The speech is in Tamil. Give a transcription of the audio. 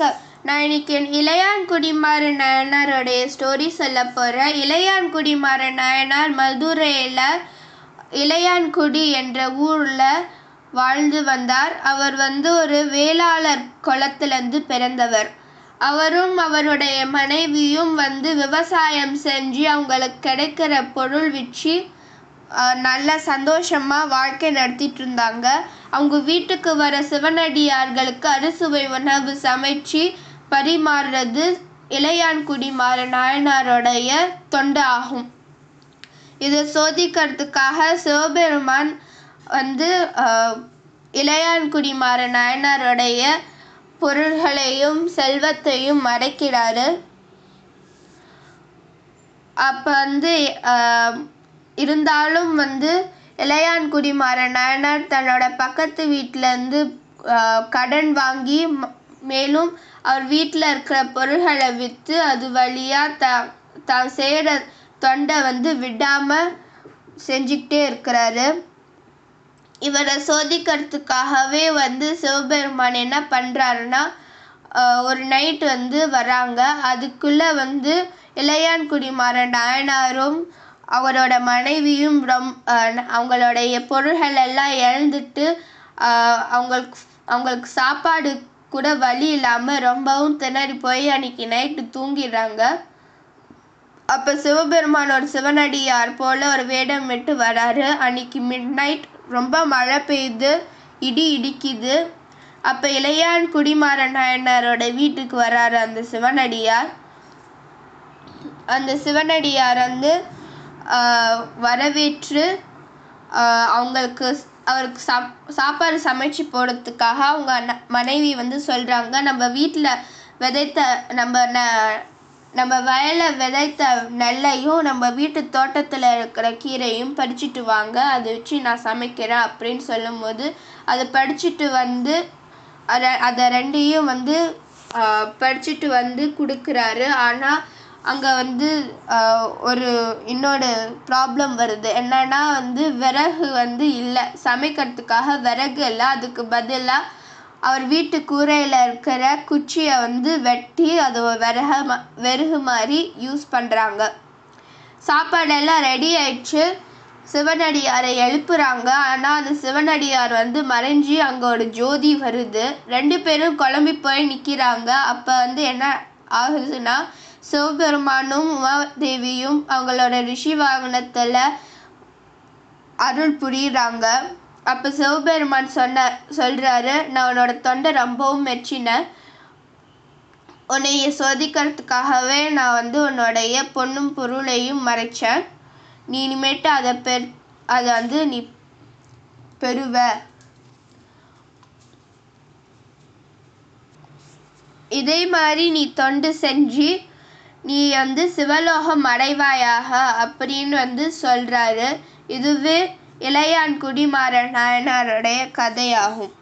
வணக்கம் நான் இன்னைக்கு இளையான்குடிமாறு நாயனாருடைய ஸ்டோரி சொல்ல போகிறேன் இளையான்குடிமாறு நாயனார் மதுரையில் இளையான்குடி என்ற ஊரில் வாழ்ந்து வந்தார். அவர் வந்து ஒரு வேளாளர் குளத்திலிருந்து பிறந்தவர். அவரும் அவருடைய மனைவியும் வந்து விவசாயம் செஞ்சு அவங்களுக்கு கிடைக்கிற பொருள் விற்று நல்ல சந்தோஷமாக வாழ்க்கை நடத்திட்டு இருந்தாங்க அவங்க வீட்டுக்கு வர சிவனடியார்களுக்கு அறுசுவை உணவு சமைச்சு பரிமாறுறது இளையான்குடி மாற நாயனாருடைய தொண்டு ஆகும். இதை சோதிக்கிறதுக்காக சிவபெருமான் வந்து இளையான்குடி மாற நாயனாருடைய பொருள்களையும் செல்வத்தையும் மறைக்கிறாரு. அப்போ வந்து இருந்தாலும் வந்து இளையான்குடி மாற நாயனார் தன்னோட பக்கத்து வீட்டிலேருந்து கடன் வாங்கி மேலும் அவர் வீட்டில் இருக்கிற பொருள்களை விற்று அது வழியாக த தான் செய்கிற தொண்டை வந்து விடாமல் செஞ்சுக்கிட்டே இருக்கிறாரு. இவரை சோதிக்கிறதுக்காகவே வந்து சிவபெருமான் என்ன பண்ணுறாருன்னா ஒரு நைட் வந்து வராங்க. அதுக்குள்ளே வந்து இளையான்குடி மாற நாயனாரும் அவரோட மனைவியும் ரொம் அவங்களுடைய பொருள்கள் எல்லாம் இழந்துட்டு அவங்களுக்கு அவங்களுக்கு சாப்பாடு கூட வழி இல்லாமல் ரொம்பவும் திணறி போய் அன்னைக்கு நைட்டு தூங்கிடுறாங்க. அப்போ சிவபெருமான் ஒரு சிவனடியார் போல் ஒரு வேடம் விட்டு வராரு. அன்னைக்கு மிட் நைட் ரொம்ப மழை பெய்யுது இடி இடிக்குது. அப்போ இளையான் குடிமாற நாயனாரோட வீட்டுக்கு வராரு அந்த சிவனடியார். அந்த சிவனடியார் வந்து வரவேற்று அவங்களுக்கு அவருக்கு சாப் சாப்பாடு சமைச்சு போடுறதுக்காக அவங்க மனைவி வந்து சொல்கிறாங்க நம்ம வீட்டில் விதைத்த நம்ம ந நம்ம வயலில் விதைத்த நெல்லையும் நம்ம வீட்டு தோட்டத்தில் இருக்கிற கீரையும் பறிச்சுட்டு வாங்க. அதை வச்சு நான் சமைக்கிறேன் அப்படின்னு சொல்லும்போது அதை படிச்சுட்டு வந்து அதை அதை ரெண்டையும் வந்து படிச்சுட்டு வந்து கொடுக்குறாரு. ஆனால் அங்கே வந்து ஒரு இன்னொரு ப்ராப்ளம் வருது. என்னன்னா வந்து விறகு வந்து இல்லை. சமைக்கிறதுக்காக விறகு இல்லை. அதுக்கு பதிலாக அவர் வீட்டு கூரையில் இருக்கிற குச்சியை வந்து வெட்டி அது விறக விறகு மாதிரி யூஸ் பண்ணுறாங்க சாப்பாடெல்லாம் ரெடி ஆயிடுச்சு. சிவனடியாரை எழுப்புறாங்க. ஆனால் அந்த சிவனடியார் வந்து மறைஞ்சி அங்கே ஒரு ஜோதி வருது. ரெண்டு பேரும் குழம்பி போய் நிற்கிறாங்க அப்போ வந்து என்ன ஆகுதுன்னா சிவபெருமானும் உமாதேவியும் அவங்களோட ரிஷி வாகனத்தில் அருள் புரியுறாங்க. அப்போ சிவபெருமான் சொன்ன சொல்கிறாரு நான் உன்னோட தொண்டை ரொம்பவும் மெச்சினேன். உன்னைய சோதிக்கிறதுக்காகவே நான் வந்து உன்னுடைய பொண்ணும் பொருளையும் மறைச்சேன். நீ இனிமேட்டு அதை பெர் அதை வந்து நீ பெறுவ. இதே மாதிரி நீ தொண்டு செஞ்சு நீ வந்து சிவலோகம் அடைவாயாக அப்படின்னு வந்து சொல்கிறாரு இதுவே இளையான்குடி மாற நாயனாருடைய கதையாகும்.